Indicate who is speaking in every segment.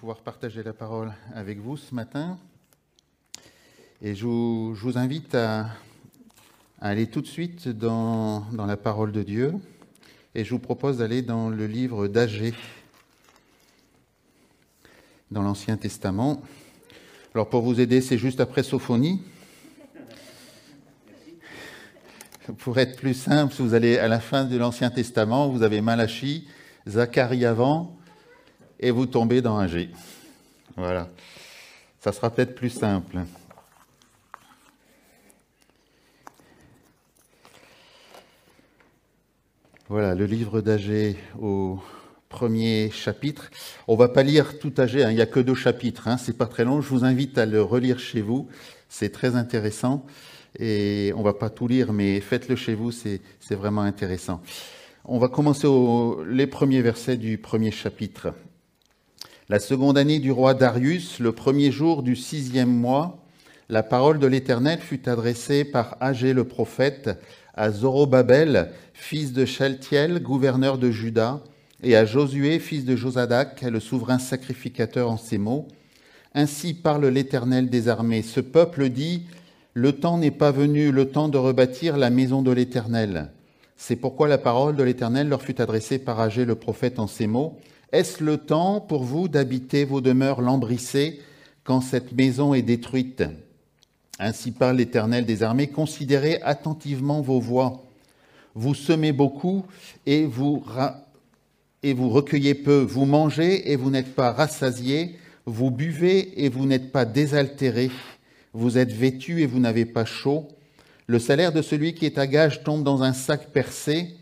Speaker 1: pouvoir partager la parole avec vous ce matin. Et je vous, invite à, aller tout de suite dans, la parole de Dieu. Et je vous propose d'aller dans le livre d'Agé, dans l'Ancien Testament. Alors pour vous aider, c'est juste après Sophonie. Pour être plus simple, vous allez à la fin de l'Ancien Testament, vous avez Malachie, Zacharie avant, et vous tombez dans un G. Voilà. Ça sera peut-être plus simple. Voilà, le livre d'Agé au premier chapitre. On va pas lire tout Agé, hein, il n'y a que deux chapitres, hein, c'est pas très long. Je vous invite à le relire chez vous, c'est très intéressant. Et on va pas tout lire, mais faites-le chez vous, c'est vraiment intéressant. On va commencer les premiers versets du premier chapitre. La seconde année du roi Darius, le premier jour du sixième mois, la parole de l'Éternel fut adressée par Agé le prophète à Zorobabel, fils de Shaltiel, gouverneur de Juda, et à Josué, fils de Josadac, le souverain sacrificateur en ces mots. Ainsi parle l'Éternel des armées. Ce peuple dit, Le temps n'est pas venu, le temps de rebâtir la maison de l'Éternel. C'est pourquoi la parole de l'Éternel leur fut adressée par Agé le prophète en ces mots. Est-ce le temps pour vous d'habiter vos demeures lambrissées quand cette maison est détruite Ainsi parle l'Éternel des armées, considérez attentivement vos voies. Vous semez beaucoup et vous, recueillez peu. Vous mangez et vous n'êtes pas rassasiés. Vous buvez et vous n'êtes pas désaltérés. Vous êtes vêtus et vous n'avez pas chaud. Le salaire de celui qui est à gage tombe dans un sac percé.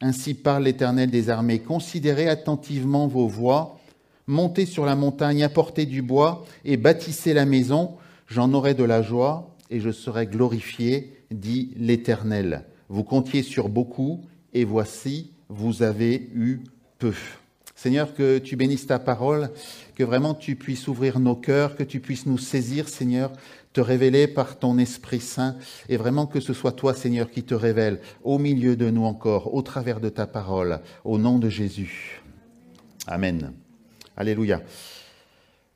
Speaker 1: Ainsi parle l'Éternel des armées. Considérez attentivement vos voies, montez sur la montagne, apportez du bois et bâtissez la maison. J'en aurai de la joie et je serai glorifié, dit l'Éternel. Vous comptiez sur beaucoup et voici, vous avez eu peu. Seigneur, que tu bénisses ta parole, que vraiment tu puisses ouvrir nos cœurs, que tu puisses nous saisir, Seigneur, te révéler par ton Esprit Saint, et vraiment que ce soit toi, Seigneur, qui te révèle au milieu de nous encore, au travers de ta parole, au nom de Jésus. Amen. Alléluia.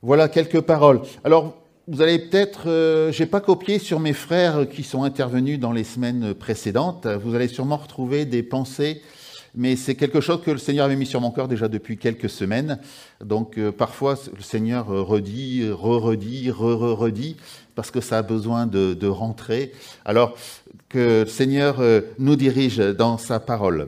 Speaker 1: Voilà quelques paroles. Alors, vous allez peut-être, euh, j'ai pas copié sur mes frères qui sont intervenus dans les semaines précédentes. Vous allez sûrement retrouver des pensées mais c'est quelque chose que le Seigneur avait mis sur mon cœur déjà depuis quelques semaines. Donc euh, parfois, le Seigneur redit, re-redit, re-redit, parce que ça a besoin de, de, rentrer. Alors que le Seigneur euh, nous dirige dans sa parole.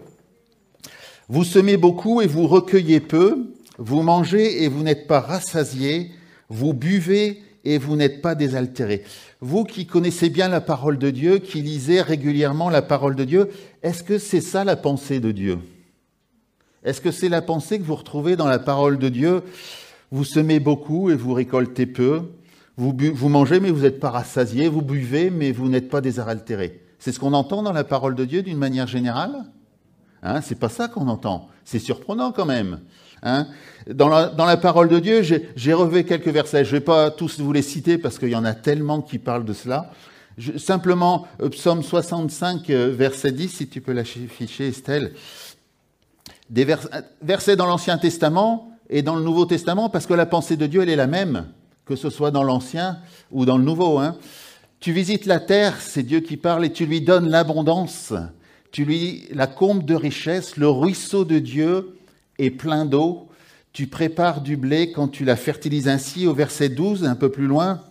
Speaker 1: Vous semez beaucoup et vous recueillez peu, vous mangez et vous n'êtes pas rassasiés, vous buvez et vous n'êtes pas désaltérés. Vous qui connaissez bien la parole de Dieu, qui lisez régulièrement la parole de Dieu, est-ce que c'est ça la pensée de Dieu? Est-ce que c'est la pensée que vous retrouvez dans la parole de Dieu? Vous semez beaucoup et vous récoltez peu. Vous, mangez mais vous n'êtes pas rassasié. Vous buvez mais vous n'êtes pas désaltéré. C'est ce qu'on entend dans la parole de Dieu d'une manière générale? Hein, C'est pas ça qu'on entend. C'est surprenant quand même. Hein dans, la, parole de Dieu, j'ai relevé quelques versets. Je ne vais pas tous vous les citer parce qu'il y en a tellement qui parlent de cela. Simplement, euh, psaume 65, euh, verset 10, si tu peux l'afficher, Estelle. Des vers, versets dans l'Ancien Testament et dans le Nouveau Testament, parce que la pensée de Dieu, elle est la même, que ce soit dans l'Ancien ou dans le Nouveau. Hein. Tu visites la terre, c'est Dieu qui parle, et tu lui donnes l'abondance. Tu lui la comble de richesse, le ruisseau de Dieu et plein d'eau. Tu prépares du blé quand tu la fertilises ainsi, au verset 12, un peu plus loin.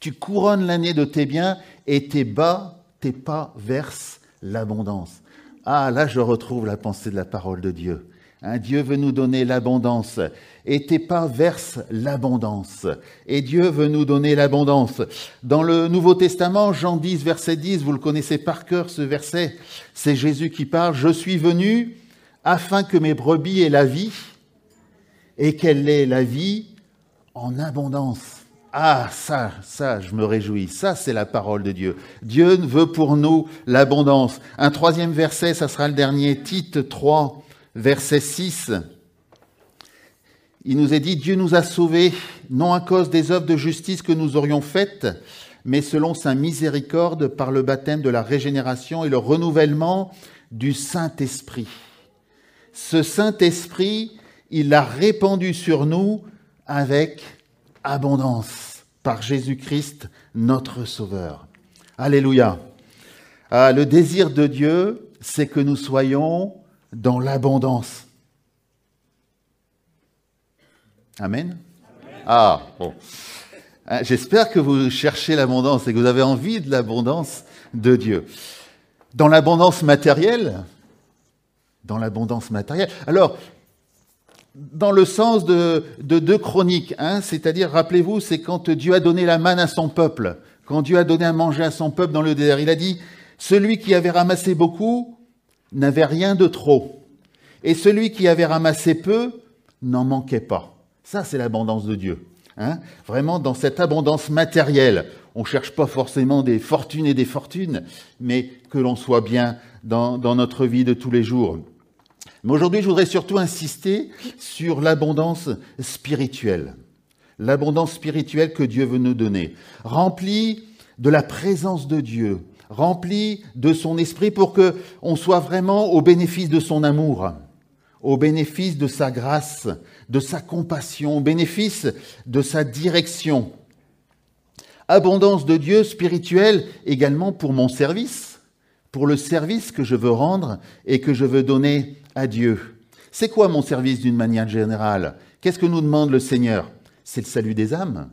Speaker 1: Tu couronnes l'année de tes biens et tes bas, tes pas versent l'abondance. Ah, là, je retrouve la pensée de la parole de Dieu. Hein, Dieu veut nous donner l'abondance. Et tes pas versent l'abondance. Et Dieu veut nous donner l'abondance. Dans le Nouveau Testament, Jean 10, verset 10, vous le connaissez par cœur, ce verset. C'est Jésus qui parle. Je suis venu afin que mes brebis aient la vie et qu'elle ait la vie en abondance. Ah, ça, ça, je me réjouis. Ça, c'est la parole de Dieu. Dieu veut pour nous l'abondance. Un troisième verset, ça sera le dernier, Tite 3, verset 6. Il nous est dit, Dieu nous a sauvés, non à cause des œuvres de justice que nous aurions faites, mais selon sa miséricorde par le baptême de la régénération et le renouvellement du Saint-Esprit ce Saint-Esprit, il l'a répandue sur nous avec abondance par Jésus-Christ, notre Sauveur. Alléluia. Ah, le désir de Dieu, c'est que nous soyons dans l'abondance. Amen. Ah, bon. Hein, j'espère que vous cherchez l'abondance et que vous avez envie de l'abondance de Dieu. Dans l'abondance matérielle, dans l'abondance matérielle. Alors, dans le sens de, deux chroniques, hein, c'est-à-dire, rappelez-vous, c'est quand Dieu a donné la manne à son peuple, quand Dieu a donné à manger à son peuple dans le désert. Il a dit, celui qui avait ramassé beaucoup n'avait rien de trop, et celui qui avait ramassé peu n'en manquait pas. Ça, c'est l'abondance de Dieu. Hein. Vraiment, dans cette abondance matérielle, on ne cherche pas forcément des fortunes et des fortunes, mais que l'on soit bien dans notre vie de tous les jours. Mais aujourd'hui, je voudrais surtout insister sur l'abondance spirituelle. L'abondance spirituelle que Dieu veut nous donner, remplie de la présence de Dieu, remplie de son esprit pour que on soit vraiment au bénéfice de son amour, au bénéfice de sa grâce, de sa compassion, au bénéfice de sa direction. Abondance de Dieu spirituelle également pour mon service, pour le service que je veux rendre et que je veux donner à Dieu. C'est quoi mon service d'une manière générale? Qu'est-ce que nous demande le Seigneur? C'est le salut des âmes.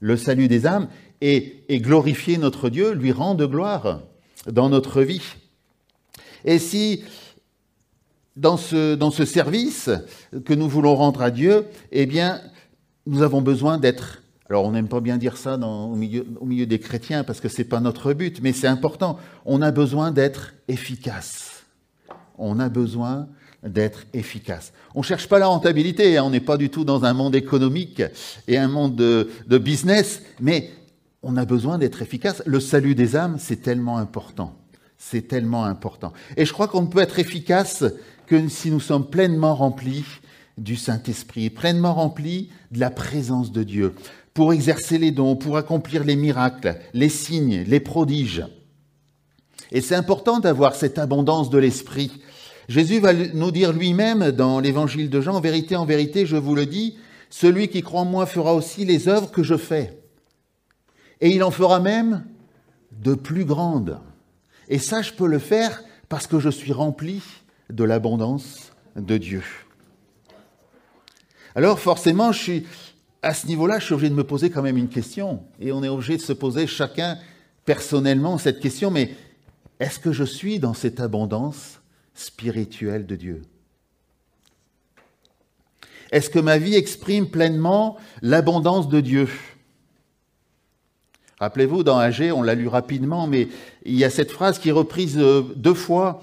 Speaker 1: Le salut des âmes et, et glorifier notre Dieu, lui rendre gloire dans notre vie. Et si dans ce, service que nous voulons rendre à Dieu, eh bien, nous avons besoin d'être alors on n'aime pas bien dire ça au, milieu, des chrétiens parce que ce n'est pas notre but, mais c'est important. On a besoin d'être efficace on a besoin d'être efficace. On ne cherche pas la rentabilité, hein. on n'est pas du tout dans un monde économique et un monde de, business, mais on a besoin d'être efficace. Le salut des âmes, c'est tellement important. C'est tellement important. Et je crois qu'on ne peut être efficace que si nous sommes pleinement remplis du Saint-Esprit, pleinement remplis de la présence de Dieu, pour exercer les dons, pour accomplir les miracles, les signes, les prodiges. Et c'est important d'avoir cette abondance de l'esprit. Jésus va nous dire lui-même dans l'évangile de Jean, en vérité, en vérité, je vous le dis, celui qui croit en moi fera aussi les œuvres que je fais. Et il en fera même de plus grandes. Et ça, je peux le faire parce que je suis rempli de l'abondance de Dieu. Alors forcément, je suis, à ce niveau-là, je suis obligé de me poser quand même une question. Et on est obligé de se poser chacun personnellement cette question, mais est-ce que je suis dans cette abondance spirituelle de Dieu? Est-ce que ma vie exprime pleinement l'abondance de Dieu? Rappelez-vous, dans AG, on l'a lu rapidement, mais il y a cette phrase qui est reprise euh, deux fois.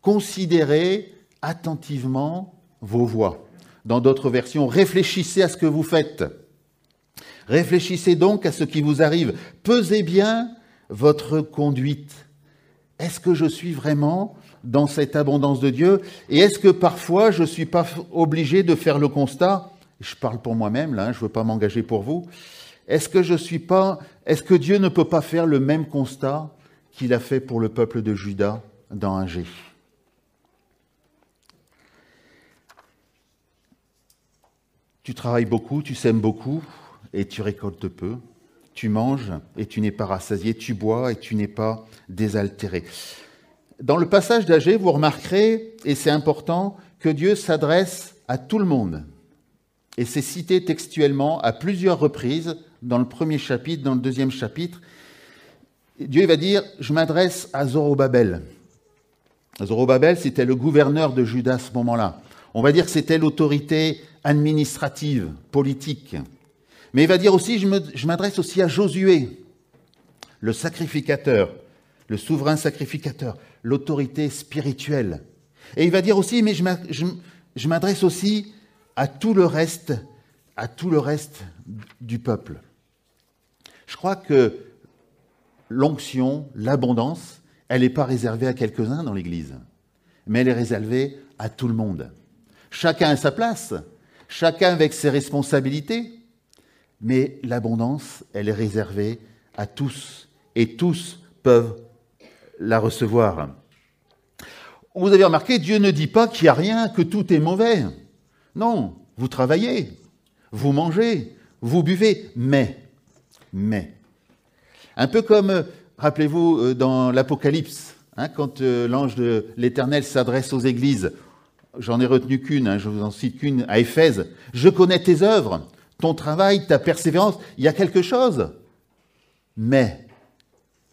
Speaker 1: Considérez attentivement vos voies. Dans d'autres versions, réfléchissez à ce que vous faites. Réfléchissez donc à ce qui vous arrive. Pesez bien votre conduite est-ce que je suis vraiment dans cette abondance de Dieu? Et est-ce que parfois je ne suis pas obligé de faire le constat? Je parle pour moi-même, là, hein, je ne veux pas m'engager pour vous. Est-ce que je suis pas Est-ce que Dieu ne peut pas faire le même constat qu'il a fait pour le peuple de Juda dans Angers Tu travailles beaucoup, tu sèmes beaucoup et tu récoltes peu tu manges et tu n'es pas rassasié, tu bois et tu n'es pas désaltéré. Dans le passage d'Agé, vous remarquerez, et c'est important, que Dieu s'adresse à tout le monde. Et c'est cité textuellement à plusieurs reprises dans le premier chapitre, dans le deuxième chapitre. Dieu va dire, je m'adresse à Zorobabel. Zorobabel, c'était le gouverneur de Juda à ce moment-là. On va dire que c'était l'autorité administrative, politique. Mais il va dire aussi, je m'adresse aussi à Josué, le sacrificateur, le souverain sacrificateur, l'autorité spirituelle. Et il va dire aussi, mais je m'adresse aussi à tout le reste, à tout le reste du peuple. Je crois que l'onction, l'abondance, elle n'est pas réservée à quelques-uns dans l'Église, mais elle est réservée à tout le monde. Chacun à sa place, chacun avec ses responsabilités, mais l'abondance, elle est réservée à tous, et tous peuvent la recevoir. Vous avez remarqué, Dieu ne dit pas qu'il n'y a rien, que tout est mauvais. Non, vous travaillez, vous mangez, vous buvez, mais, mais. Un peu comme, rappelez-vous, euh, dans l'Apocalypse, hein, quand euh, l'ange de l'Éternel s'adresse aux églises, j'en ai retenu qu'une, hein, je vous en cite qu'une, à Éphèse, je connais tes œuvres, ton travail, ta persévérance, il y a quelque chose. Mais,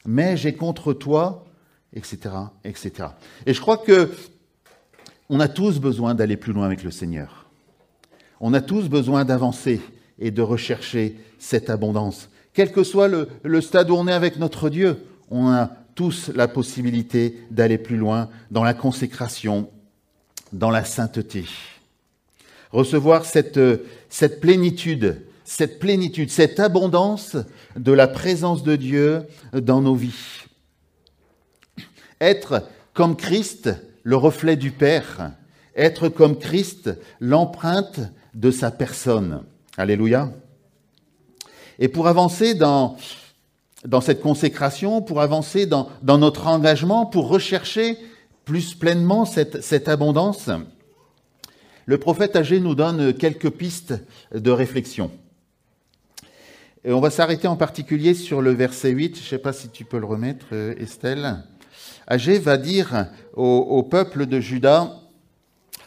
Speaker 1: mais j'ai contre toi, etc., etc. Et je crois que on a tous besoin d'aller plus loin avec le Seigneur. On a tous besoin d'avancer et de rechercher cette abondance. Quel que soit le, le stade où on est avec notre Dieu, on a tous la possibilité d'aller plus loin dans la consécration, dans la sainteté. Recevoir cette, cette plénitude, cette plénitude, cette abondance de la présence de Dieu dans nos vies. Être comme Christ, le reflet du Père. Être comme Christ, l'empreinte de sa personne. Alléluia. Et pour avancer dans, dans cette consécration, pour avancer dans, dans notre engagement, pour rechercher plus pleinement cette, abondance, le prophète âgé nous donne quelques pistes de réflexion. Et on va s'arrêter en particulier sur le verset 8. Je ne sais pas si tu peux le remettre, euh, Estelle. Agé va dire au, au, peuple de Juda,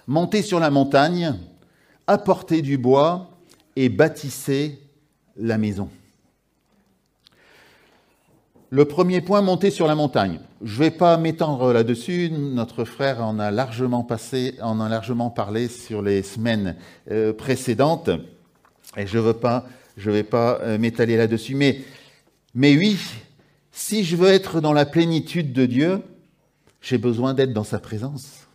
Speaker 1: montez sur la montagne, apportez du bois et bâtissez la maison. Le premier point, monter sur la montagne. Je ne vais pas m'étendre là-dessus. Notre frère en a largement parlé sur les semaines euh, précédentes, et je ne vais pas euh, m'étaler là-dessus. Mais, mais oui, si je veux être dans la plénitude de Dieu, j'ai besoin d'être dans sa présence.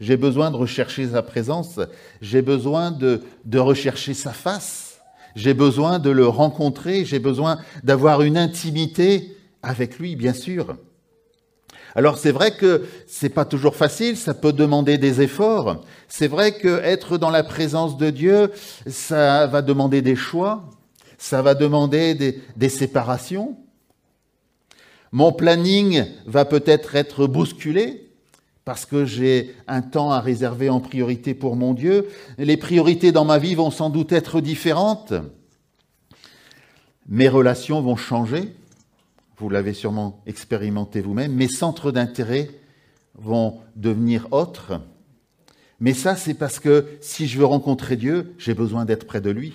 Speaker 1: J'ai besoin de rechercher sa présence. J'ai besoin de rechercher sa face. J'ai besoin de le rencontrer, j'ai besoin d'avoir une intimité avec lui, bien sûr. Alors c'est vrai que c'est pas toujours facile, ça peut demander des efforts. C'est vrai que être dans la présence de Dieu, ça va demander des choix, ça va demander des, des séparations. Mon planning va peut-être être bousculé parce que j'ai un temps à réserver en priorité pour mon Dieu. Les priorités dans ma vie vont sans doute être différentes. Mes relations vont changer. Vous l'avez sûrement expérimenté vous-même. Mes centres d'intérêt vont devenir autres. Mais ça, c'est parce que si je veux rencontrer Dieu, j'ai besoin d'être près de lui.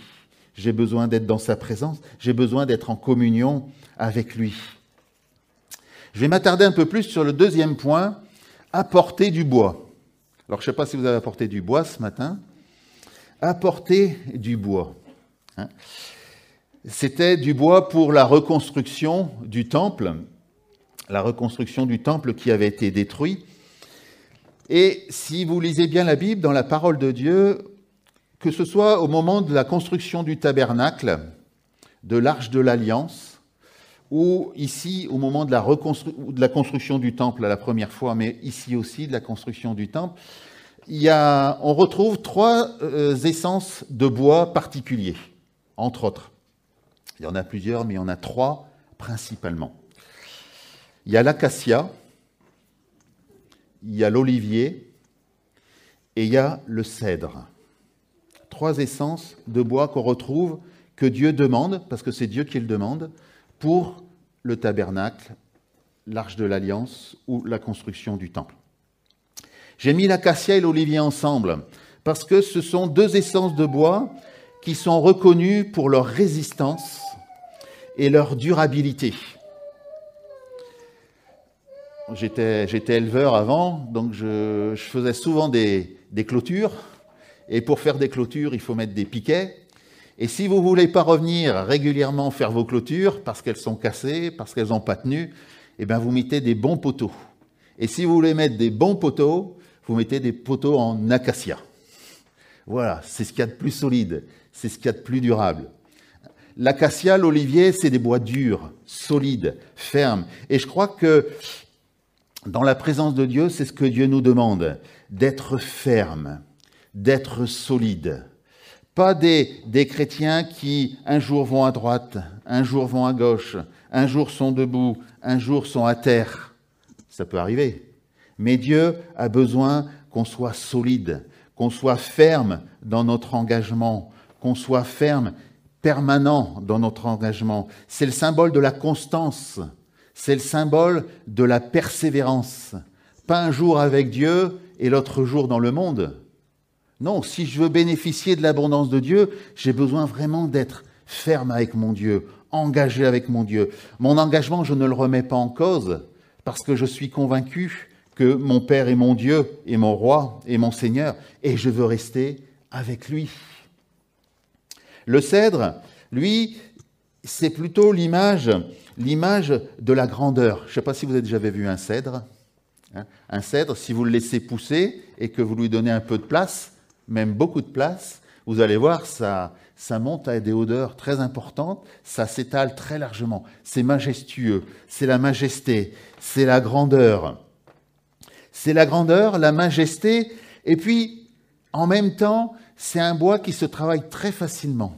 Speaker 1: J'ai besoin d'être dans sa présence. J'ai besoin d'être en communion avec lui. Je vais m'attarder un peu plus sur le deuxième point, apporter du bois. Alors, je ne sais pas si vous avez apporté du bois ce matin. Apporter du bois. Hein. C'était du bois pour la reconstruction du temple, la reconstruction du temple qui avait été détruit. Et si vous lisez bien la Bible, dans la parole de Dieu, que ce soit au moment de la construction du tabernacle, de l'arche de l'alliance, ou ici au moment de la, construction du temple la première fois, mais ici aussi de la construction du temple, il y a, on retrouve trois euh, essences de bois particuliers, entre autres. Il y en a plusieurs, mais il y en a trois principalement. Il y a l'acacia, il y a l'olivier et il y a le cèdre. Trois essences de bois qu'on retrouve, que Dieu demande, parce que c'est Dieu qui le demande, pour le tabernacle, l'arche de l'alliance ou la construction du temple. J'ai mis l'acacia et l'olivier ensemble parce que ce sont deux essences de bois qui sont reconnues pour leur résistance et leur durabilité. J'étais, éleveur avant, donc je, faisais souvent des, des clôtures. Et pour faire des clôtures, il faut mettre des piquets. Et si vous voulez pas revenir régulièrement faire vos clôtures parce qu'elles sont cassées, parce qu'elles n'ont pas tenu, eh bien vous mettez des bons poteaux. Et si vous voulez mettre des bons poteaux, vous mettez des poteaux en acacia. Voilà, c'est ce qu'il y a de plus solide, c'est ce qu'il y a de plus durable. L'acacia, l'olivier, c'est des bois durs, solides, fermes. Et je crois que dans la présence de Dieu, c'est ce que Dieu nous demande, d'être ferme, d'être solide. Pas des, des chrétiens qui un jour vont à droite, un jour vont à gauche, un jour sont debout, un jour sont à terre. Ça peut arriver. Mais Dieu a besoin qu'on soit solide, qu'on soit ferme dans notre engagement, qu'on soit ferme, permanent dans notre engagement. C'est le symbole de la constance, c'est le symbole de la persévérance. Pas un jour avec Dieu et l'autre jour dans le monde. Non, si je veux bénéficier de l'abondance de Dieu, j'ai besoin vraiment d'être ferme avec mon Dieu, engagé avec mon Dieu. Mon engagement, je ne le remets pas en cause parce que je suis convaincu que mon Père est mon Dieu et mon roi et mon Seigneur et je veux rester avec lui. Le cèdre, lui, c'est plutôt l'image, de la grandeur. Je ne sais pas si vous avez déjà vu un cèdre. Hein. un cèdre, si vous le laissez pousser et que vous lui donnez un peu de place, même beaucoup de place, vous allez voir, ça, ça monte à des odeurs très importantes, ça s'étale très largement. C'est majestueux, c'est la majesté, c'est la grandeur. C'est la grandeur, la majesté, et puis en même temps, c'est un bois qui se travaille très facilement.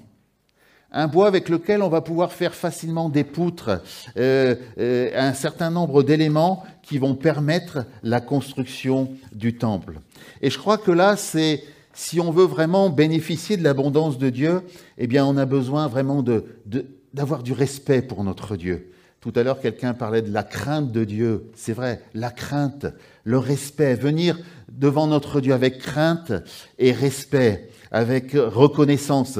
Speaker 1: Un bois avec lequel on va pouvoir faire facilement des poutres, euh, euh, un certain nombre d'éléments qui vont permettre la construction du temple. Et je crois que là, c'est si on veut vraiment bénéficier de l'abondance de Dieu, eh bien, on a besoin vraiment d'avoir du respect pour notre Dieu. Tout à l'heure, quelqu'un parlait de la crainte de Dieu. C'est vrai, la crainte, le respect, venir devant notre Dieu avec crainte et respect, avec reconnaissance.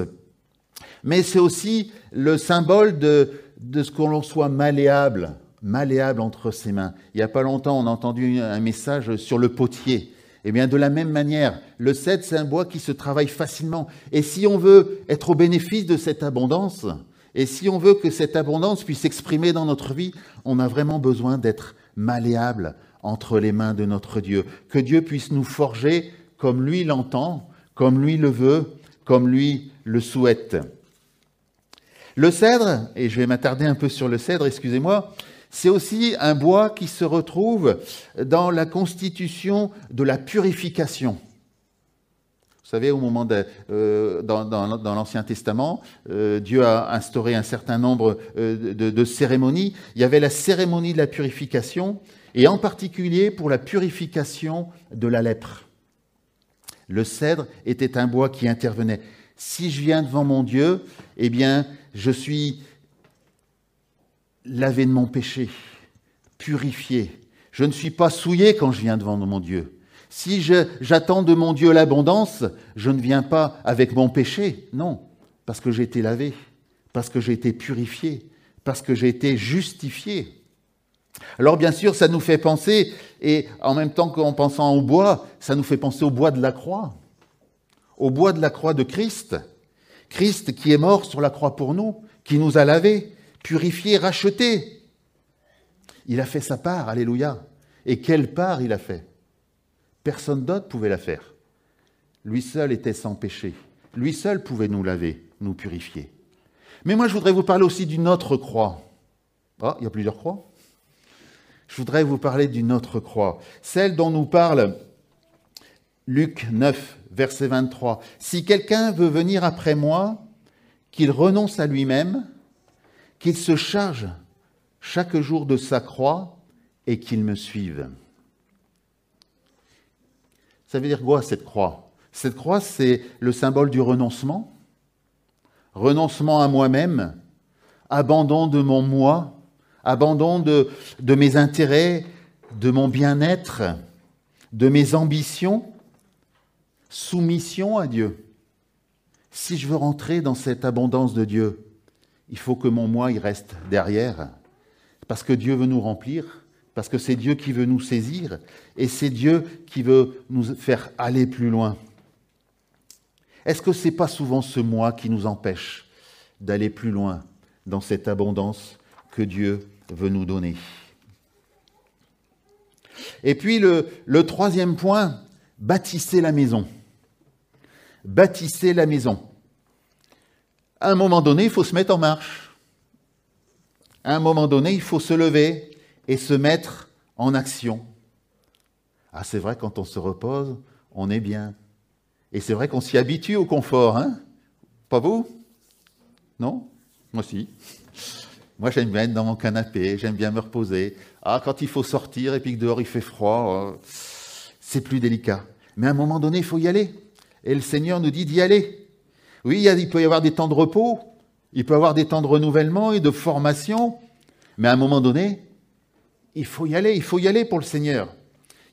Speaker 1: Mais c'est aussi le symbole de, ce qu'on soit malléable, malléable entre ses mains. Il n'y a pas longtemps, on a entendu un message sur le potier. Eh bien, de la même manière, le cèdre, c'est un bois qui se travaille facilement. Et si on veut être au bénéfice de cette abondance, et si on veut que cette abondance puisse s'exprimer dans notre vie, on a vraiment besoin d'être malléable entre les mains de notre Dieu. Que Dieu puisse nous forger comme lui l'entend, comme lui le veut, comme lui le souhaite. Le cèdre, et je vais m'attarder un peu sur le cèdre, excusez-moi, c'est aussi un bois qui se retrouve dans la constitution de la purification. Vous savez, au moment euh, dans, l'Ancien Testament, euh, Dieu a instauré un certain nombre euh, de, de, cérémonies. Il y avait la cérémonie de la purification, et en particulier pour la purification de la lèpre. Le cèdre était un bois qui intervenait. Si je viens devant mon Dieu, eh bien, je suis lavé de mon péché, purifié. Je ne suis pas souillé quand je viens devant mon Dieu. Si j'attends de mon Dieu l'abondance, je ne viens pas avec mon péché, non, parce que j'ai été lavé, parce que j'ai été purifié, parce que j'ai été justifié. Alors bien sûr, ça nous fait penser, et en même temps qu'en pensant au bois, ça nous fait penser au bois de la croix, au bois de la croix de Christ. Christ qui est mort sur la croix pour nous, qui nous a lavés, purifié, racheté. Il a fait sa part, alléluia. Et quelle part il a fait? Personne d'autre pouvait la faire. Lui seul était sans péché. Lui seul pouvait nous laver, nous purifier. Mais moi, je voudrais vous parler aussi d'une autre croix. Ah, il y a plusieurs croix Je voudrais vous parler d'une autre croix, celle dont nous parle Luc 9, verset 23. Si quelqu'un veut venir après moi, qu'il renonce à lui-même, qu'il se charge chaque jour de sa croix et qu'il me suive. Ça veut dire quoi cette croix? Cette croix, c'est le symbole du renoncement. Renoncement à moi-même, abandon de mon moi, abandon de, mes intérêts, de mon bien-être, de mes ambitions, soumission à Dieu. Si je veux rentrer dans cette abondance de Dieu, il faut que mon moi il reste derrière, parce que Dieu veut nous remplir, parce que c'est Dieu qui veut nous saisir, et c'est Dieu qui veut nous faire aller plus loin. Est-ce que ce n'est pas souvent ce moi qui nous empêche d'aller plus loin dans cette abondance que Dieu veut nous donner? Et puis le, le troisième point, bâtissez la maison. Bâtissez la maison à un moment donné, il faut se mettre en marche. À un moment donné, il faut se lever et se mettre en action. Ah, c'est vrai, quand on se repose, on est bien. Et c'est vrai qu'on s'y habitue au confort, hein? Pas vous? Non? Moi si. Moi, j'aime bien être dans mon canapé, j'aime bien me reposer. Ah, quand il faut sortir et puis que dehors il fait froid, oh, c'est plus délicat. Mais à un moment donné, il faut y aller. Et le Seigneur nous dit d'y aller. Oui, il peut y avoir des temps de repos, il peut y avoir des temps de renouvellement et de formation, mais à un moment donné, il faut y aller, il faut y aller pour le Seigneur.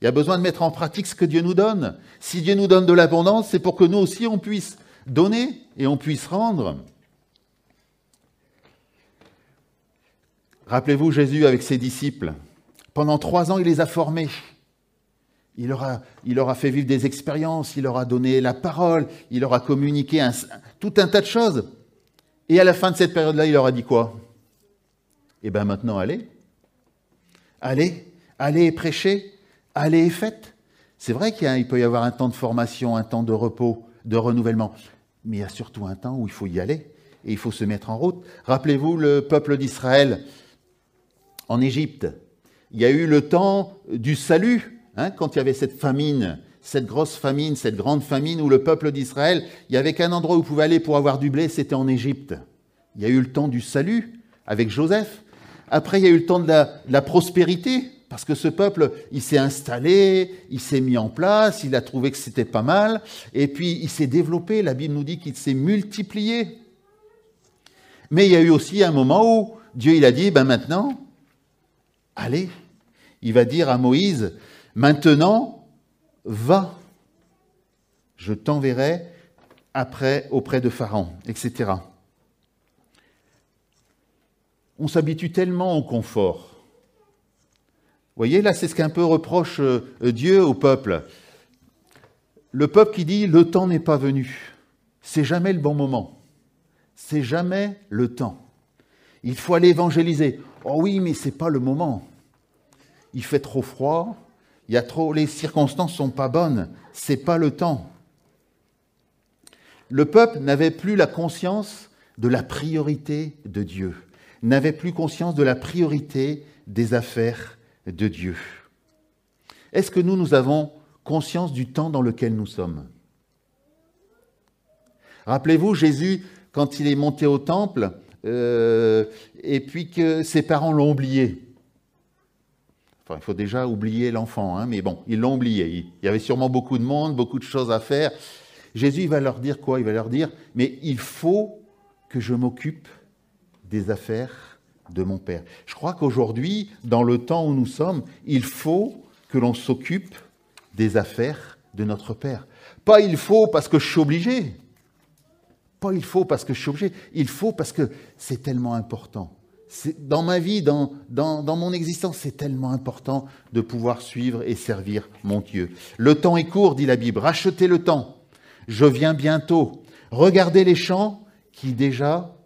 Speaker 1: Il y a besoin de mettre en pratique ce que Dieu nous donne. Si Dieu nous donne de l'abondance, c'est pour que nous aussi on puisse donner et on puisse rendre. Rappelez-vous Jésus avec ses disciples. Pendant trois ans, il les a formés. Il leur a, fait vivre des expériences, il leur a donné la parole, il leur a communiqué tout un tas de choses. Et à la fin de cette période-là, il leur a dit quoi? Eh bien maintenant, allez. Allez, allez et prêchez, allez et faites. C'est vrai qu'il peut y avoir un temps de formation, un temps de repos, de renouvellement, mais il y a surtout un temps où il faut y aller et il faut se mettre en route. Rappelez-vous le peuple d'Israël en Égypte. Il y a eu le temps du salut, hein, quand il y avait cette famine, cette grosse famine, cette grande famine où le peuple d'Israël, il n'y avait qu'un endroit où il pouvait aller pour avoir du blé, c'était en Égypte. Il y a eu le temps du salut avec Joseph. Après, il y a eu le temps de la, prospérité, parce que ce peuple, il s'est installé, il s'est mis en place, il a trouvé que c'était pas mal, et puis il s'est développé. La Bible nous dit qu'il s'est multiplié. Mais il y a eu aussi un moment où Dieu il a dit, ben maintenant, allez. Il va dire à Moïse, maintenant, va. Je t'enverrai après auprès de Pharaon, etc. On s'habitue tellement au confort. Vous voyez, là, c'est ce qu'un peu reproche euh, Dieu au peuple. Le peuple qui dit le temps n'est pas venu. C'est jamais le bon moment. C'est jamais le temps. Il faut aller évangéliser. Oh oui, mais c'est pas le moment. Il fait trop froid, trop les circonstances sont pas bonnes, c'est pas le temps. Le peuple n'avait plus la conscience de la priorité de Dieu, n'avait plus conscience de la priorité des affaires de Dieu. Est-ce que nous, nous avons conscience du temps dans lequel nous sommes? Rappelez-vous, Jésus, quand il est monté au temple, euh, et puis que ses parents l'ont oublié. Il faut déjà oublier l'enfant, hein, mais bon, ils l'ont oublié. Il y avait sûrement beaucoup de monde, beaucoup de choses à faire. Jésus va leur dire quoi? Il va leur dire, mais il faut que je m'occupe des affaires de mon Père. Je crois qu'aujourd'hui, dans le temps où nous sommes, il faut que l'on s'occupe des affaires de notre Père. Pas il faut parce que je suis obligé. Pas il faut parce que je suis obligé. Il faut parce que c'est tellement important. Dans ma vie, dans, dans, dans mon existence, c'est tellement important de pouvoir suivre et servir mon Dieu. Le temps est court, dit la Bible. Rachetez le temps. Je viens bientôt. Regardez les champs qui déjà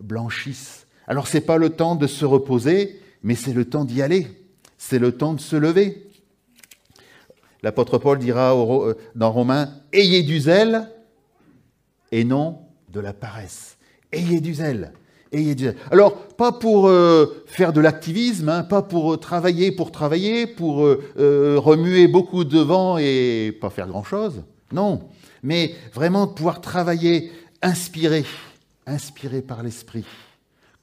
Speaker 1: blanchissent. Alors ce n'est pas le temps de se reposer, mais c'est le temps d'y aller. C'est le temps de se lever. L'apôtre Paul dira euh, dans Romains, Ayez du zèle et non de la paresse. Ayez du zèle. Alors, pas pour euh, faire de l'activisme, hein, pas pour euh, travailler pour travailler, pour euh, remuer beaucoup de vent et pas faire grand-chose. Non, mais vraiment pouvoir travailler inspiré, inspiré par l'Esprit,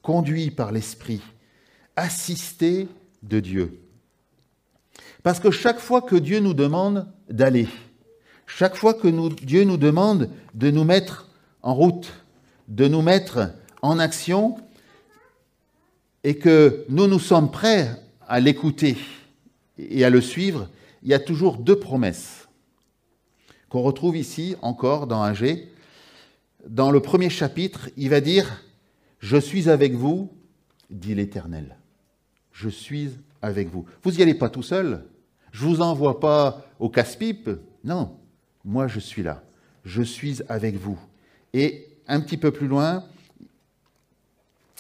Speaker 1: conduit par l'Esprit, assisté de Dieu. Parce que chaque fois que Dieu nous demande d'aller, chaque fois que Dieu nous demande de nous mettre en route, de nous mettre en action et que nous nous sommes prêts à l'écouter et à le suivre, il y a toujours deux promesses qu'on retrouve ici encore dans Agé. Dans le premier chapitre, il va dire Je suis avec vous, dit l'Éternel. Je suis avec vous. Vous n'y allez pas tout seul. Je ne vous envoie pas au casse-pipe. Non, moi je suis là. Je suis avec vous. Et un petit peu plus loin,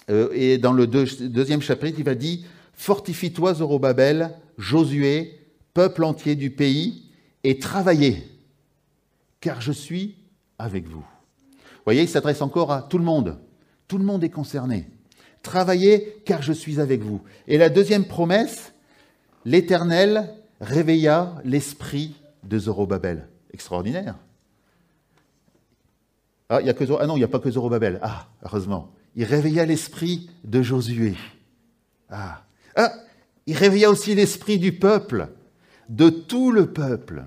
Speaker 1: euh, et dans le deuxième chapitre, il va dire Fortifie-toi, Zorobabel, Josué, peuple entier du pays, et travaillez, car je suis avec vous. Vous voyez, il s'adresse encore à tout le monde. Tout le monde est concerné. Travaillez, car je suis avec vous. Et la deuxième promesse, l'Éternel réveilla l'esprit de Zorobabel. Extraordinaire. Ah, y a que, ah non, il n'y a pas que Zorobabel. Ah, heureusement. Il réveilla l'esprit de Josué. Ah. ah, il réveilla aussi l'esprit du peuple, de tout le peuple.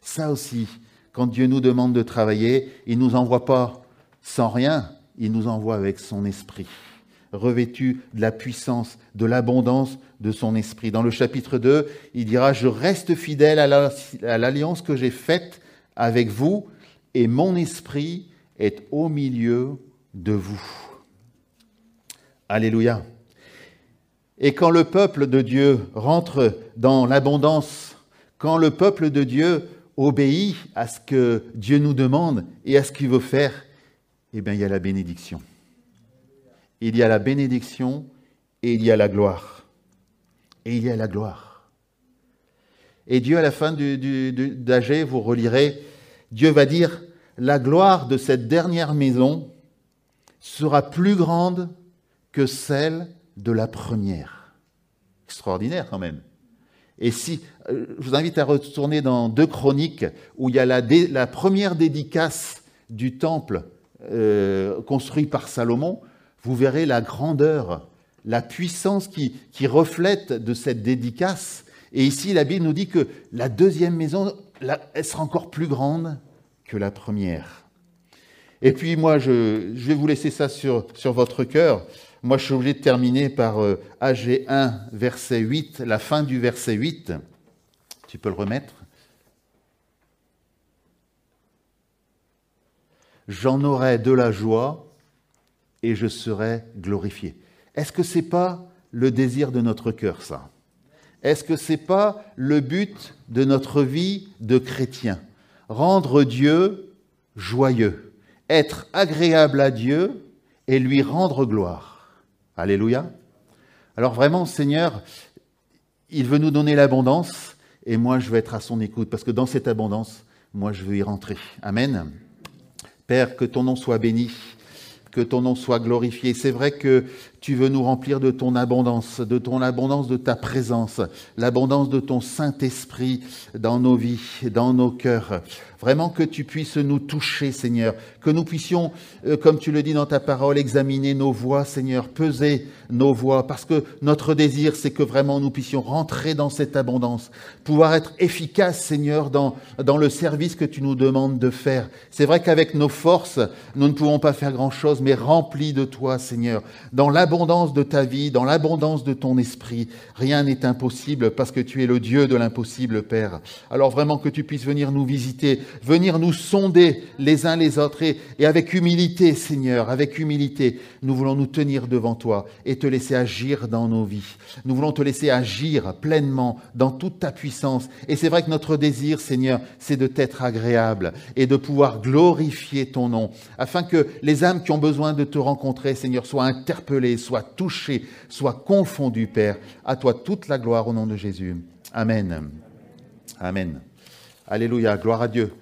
Speaker 1: Ça aussi, quand Dieu nous demande de travailler, il ne nous envoie pas sans rien, il nous envoie avec son esprit, revêtu de la puissance, de l'abondance de son esprit. Dans le chapitre 2, il dira, je reste fidèle à l'alliance que j'ai faite avec vous, et mon esprit est au milieu de vous. Alléluia. Et quand le peuple de Dieu rentre dans l'abondance, quand le peuple de Dieu obéit à ce que Dieu nous demande et à ce qu'il veut faire, eh bien, il y a la bénédiction. Il y a la bénédiction et il y a la gloire. Et il y a la gloire. Et Dieu, à la fin d'Agé, vous relirez, Dieu va dire, la gloire de cette dernière maison sera plus grande que celle de la première. Extraordinaire quand même. Et si, euh, je vous invite à retourner dans deux chroniques où il y a la, première dédicace du temple euh, construit par Salomon, vous verrez la grandeur, la puissance qui, qui, reflète de cette dédicace. Et ici, la Bible nous dit que la deuxième maison, elle sera encore plus grande que la première. Et puis moi, je, je vais vous laisser ça sur, sur votre cœur. Moi, je suis obligé de terminer par euh, AG1, verset 8, la fin du verset 8. Tu peux le remettre J'en aurai de la joie et je serai glorifié. Est-ce que c'est pas le désir de notre cœur, ça? Est-ce que c'est pas le but de notre vie de chrétien? Rendre Dieu joyeux, être agréable à Dieu et lui rendre gloire. Alléluia. Alors vraiment, Seigneur, il veut nous donner l'abondance et moi, je veux être à son écoute parce que dans cette abondance, moi, je veux y rentrer. Amen. Père, que ton nom soit béni, que ton nom soit glorifié. C'est vrai que tu veux nous remplir de ton abondance, de ton abondance de ta présence, l'abondance de ton Saint-Esprit dans nos vies, dans nos cœurs. Vraiment que tu puisses nous toucher, Seigneur, que nous puissions, euh, comme tu le dis dans ta parole, examiner nos voies, Seigneur, peser nos voies, parce que notre désir, c'est que vraiment nous puissions rentrer dans cette abondance, pouvoir être efficaces, Seigneur, dans, dans le service que tu nous demandes de faire. C'est vrai qu'avec nos forces, nous ne pouvons pas faire grand-chose, mais remplis de toi, Seigneur, dans l'abondance de ta vie, dans l'abondance de ton esprit, rien n'est impossible parce que tu es le Dieu de l'impossible, Père. Alors vraiment que tu puisses venir nous visiter, venir nous sonder les uns les autres et, avec humilité, Seigneur, avec humilité, nous voulons nous tenir devant toi et te laisser agir dans nos vies. Nous voulons te laisser agir pleinement dans toute ta puissance. Et c'est vrai que notre désir, Seigneur, c'est de t'être agréable et de pouvoir glorifier ton nom, afin que les âmes qui ont besoin de te rencontrer, Seigneur, soient interpellées, soient touchées, soient confondues, Père. À toi toute la gloire au nom de Jésus. Amen. Amen. Alléluia, gloire à Dieu.